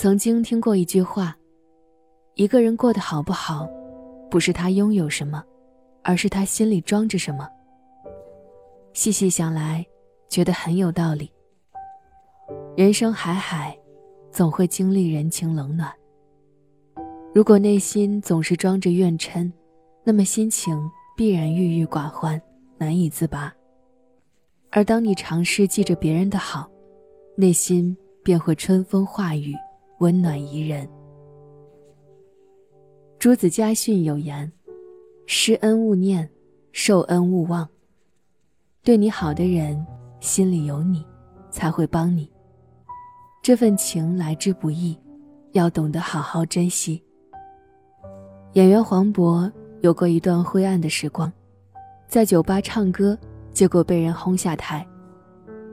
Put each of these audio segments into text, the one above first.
曾经听过一句话：一个人过得好不好，不是他拥有什么，而是他心里装着什么。细细想来，觉得很有道理。人生海海，总会经历人情冷暖。如果内心总是装着怨嗔，那么心情必然郁郁寡欢，难以自拔。而当你尝试记着别人的好，内心便会春风化雨，温暖宜人。朱子家训有言：“施恩勿念，受恩勿忘。”对你好的人，心里有你，才会帮你。这份情来之不易，要懂得好好珍惜。演员黄渤有过一段灰暗的时光，在酒吧唱歌，结果被人轰下台。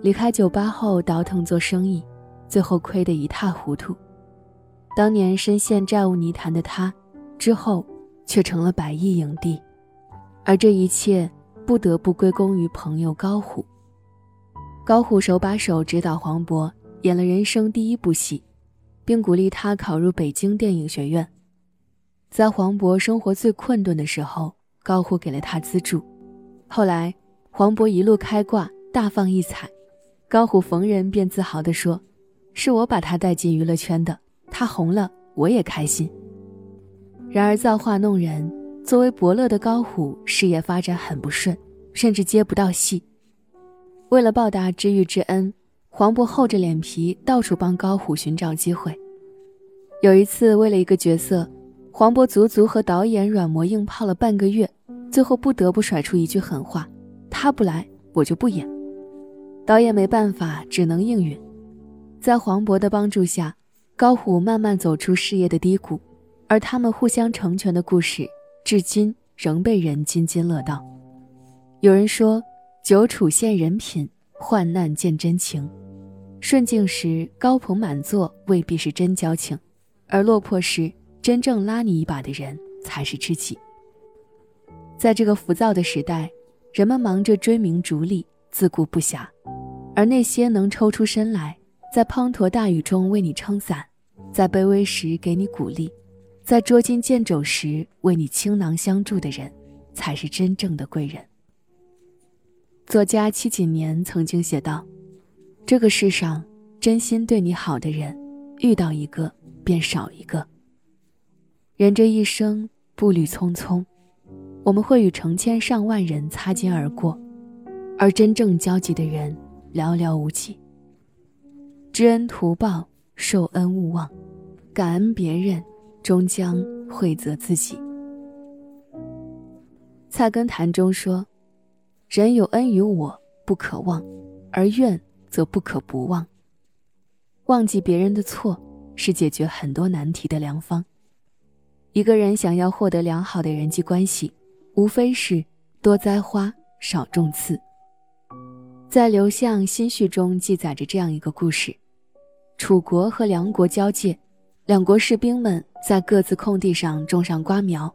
离开酒吧后倒腾做生意，最后亏得一塌糊涂。当年深陷债务泥潭的他，之后却成了百亿影帝，而这一切不得不归功于朋友高虎。高虎手把手指导黄渤演了人生第一部戏，并鼓励他考入北京电影学院。在黄渤生活最困顿的时候，高虎给了他资助。后来，黄渤一路开挂，大放异彩，高虎逢人便自豪地说：“是我把他带进娱乐圈的，他红了，我也开心。”然而造化弄人，作为伯乐的高虎事业发展很不顺，甚至接不到戏。为了报答知遇之恩，黄渤厚着脸皮到处帮高虎寻找机会。有一次，为了一个角色。黄渤足足和导演软磨硬泡了半个月，最后不得不甩出一句狠话：“他不来，我就不演。”导演没办法，只能应允。在黄渤的帮助下，高虎慢慢走出事业的低谷，而他们互相成全的故事，至今仍被人津津乐道。有人说：“久处现人品，患难见真情。”顺境时高朋满座未必是真交情，而落魄时。真正拉你一把的人才是知己。在这个浮躁的时代，人们忙着追名逐利，自顾不暇，而那些能抽出身来，在滂沱大雨中为你撑伞，在卑微时给你鼓励，在捉襟见肘时为你倾囊相助的人，才是真正的贵人。作家戚锦年曾经写道：“这个世上，真心对你好的人，遇到一个便少一个。”人这一生步履匆匆，我们会与成千上万人擦肩而过，而真正交集的人寥寥无几。知恩图报，受恩勿忘，感恩别人，终将惠泽自己。《菜根谭》中说：“人有恩于我，不可忘；而怨则不可不忘。忘记别人的错，是解决很多难题的良方。”一个人想要获得良好的人际关系，无非是多栽花少种刺。在刘向心绪中记载着这样一个故事：楚国和梁国交界，两国士兵们在各自空地上种上瓜苗。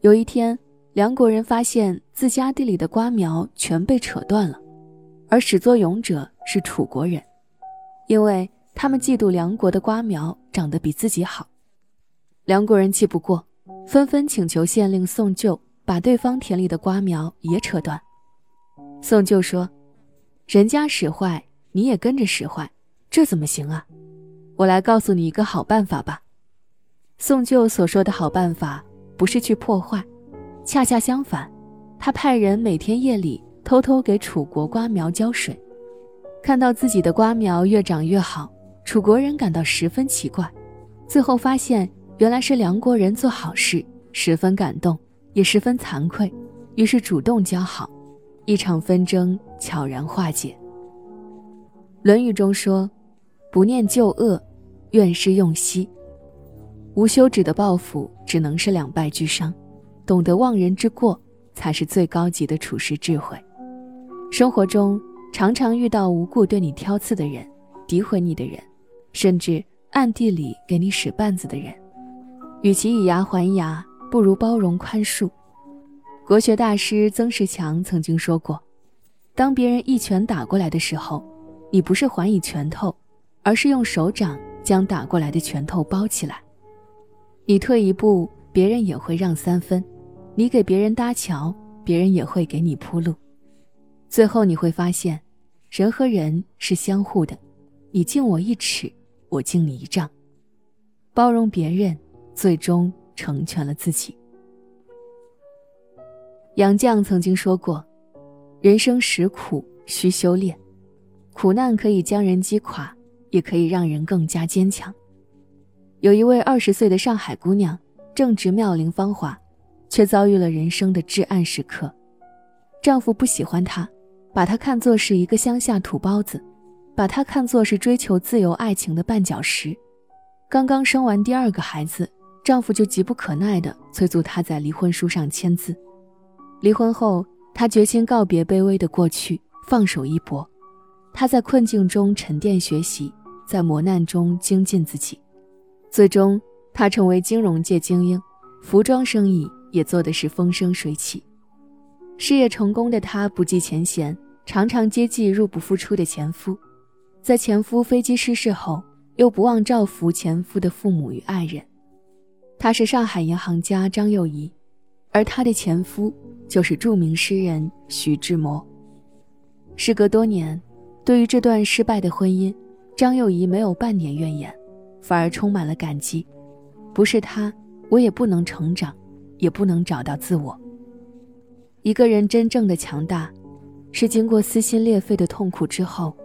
有一天，梁国人发现自家地里的瓜苗全被扯断了，而始作俑者是楚国人，因为他们嫉妒梁国的瓜苗长得比自己好。梁国人气不过，纷纷请求县令宋旧把对方田里的瓜苗也扯断。宋旧说：“人家使坏，你也跟着使坏，这怎么行啊？我来告诉你一个好办法吧。”宋旧所说的好办法，不是去破坏，恰恰相反，他派人每天夜里偷偷给楚国瓜苗浇水，看到自己的瓜苗越长越好，楚国人感到十分奇怪，最后发现。原来是梁国人做好事，十分感动，也十分惭愧，于是主动交好，一场纷争悄然化解。《论语》中说：“不念旧恶，愿是用兮。”无休止的报复只能是两败俱伤，懂得忘人之过，才是最高级的处世智慧。生活中常常遇到无故对你挑刺的人，诋毁你的人，甚至暗地里给你使绊子的人。与其以牙还牙，不如包容宽恕。国学大师曾仕强曾经说过：“当别人一拳打过来的时候，你不是还以拳头，而是用手掌将打过来的拳头包起来。你退一步，别人也会让三分；你给别人搭桥，别人也会给你铺路。最后你会发现，人和人是相互的，你敬我一尺，我敬你一丈。包容别人，最终成全了自己。杨绛曾经说过：“人生实苦，需修炼。苦难可以将人击垮，也可以让人更加坚强。”有一位二十岁的上海姑娘，正值妙龄芳华，却遭遇了人生的至暗时刻。丈夫不喜欢她，把她看作是一个乡下土包子，把她看作是追求自由爱情的绊脚石。刚刚生完第二个孩子，丈夫就急不可耐地催促她在离婚书上签字。离婚后，她决心告别卑微的过去，放手一搏。她在困境中沉淀学习，在磨难中精进自己。最终，他成为金融界精英，服装生意也做的是风生水起。事业成功的他不计前嫌，常常接济入不敷出的前夫。在前夫飞机失事后，又不忘照拂前夫的父母与爱人。他是上海银行家张幼仪，而他的前夫就是著名诗人徐志摩。时隔多年，对于这段失败的婚姻，张幼仪没有半点怨言。反而充满了感激，不是他，我也不能成长，也不能找到自我。一个人真正的强大，是经过撕心裂肺的痛苦之后，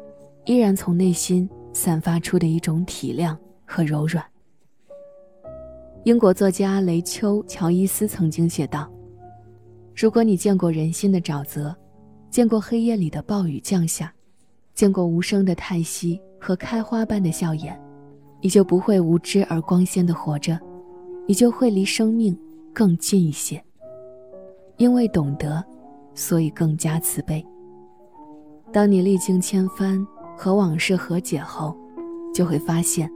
依然从内心散发出的一种体谅和柔软。英国作家雷丘·乔伊斯曾经写道：“如果你见过人心的沼泽，见过黑夜里的暴雨降下，见过无声的叹息和开花般的笑颜。”你就不会无知而光鲜的活着，你就会离生命更近一些。因为懂得，所以更加慈悲。当你历经千帆和往事和解后，就会发现，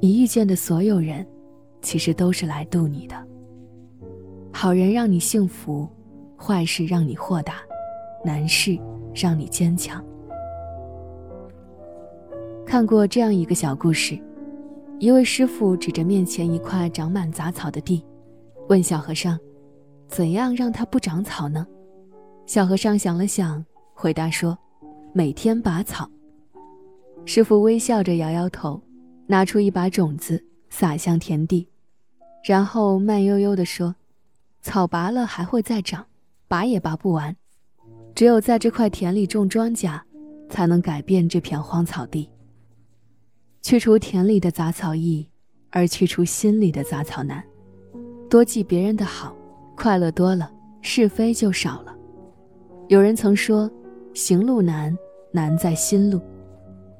你遇见的所有人，其实都是来渡你的。好人让你幸福，坏事让你豁达，难事让你坚强。看过这样一个小故事。一位师傅指着面前一块长满杂草的地，问小和尚：“怎样让它不长草呢？”小和尚想了想，回答说：“每天拔草。”师傅微笑着摇摇头，拿出一把种子撒向田地，然后慢悠悠地说：“草拔了还会再长，拔也拔不完。只有在这块田里种庄稼，才能改变这片荒草地。”去除田里的杂草易，而去除心里的杂草难。多记别人的好，快乐多了，是非就少了。有人曾说，行路难，难在心路。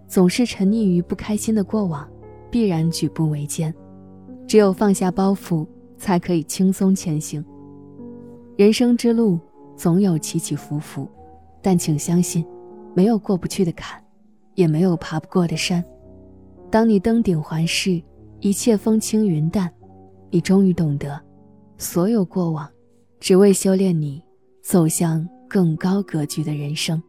总是沉溺于不开心的过往，必然举步维艰。只有放下包袱，才可以轻松前行。人生之路总有起起伏伏，但请相信，没有过不去的坎，也没有爬不过的山。当你登顶环视，一切风轻云淡，你终于懂得，所有过往，只为修炼你走向更高格局的人生。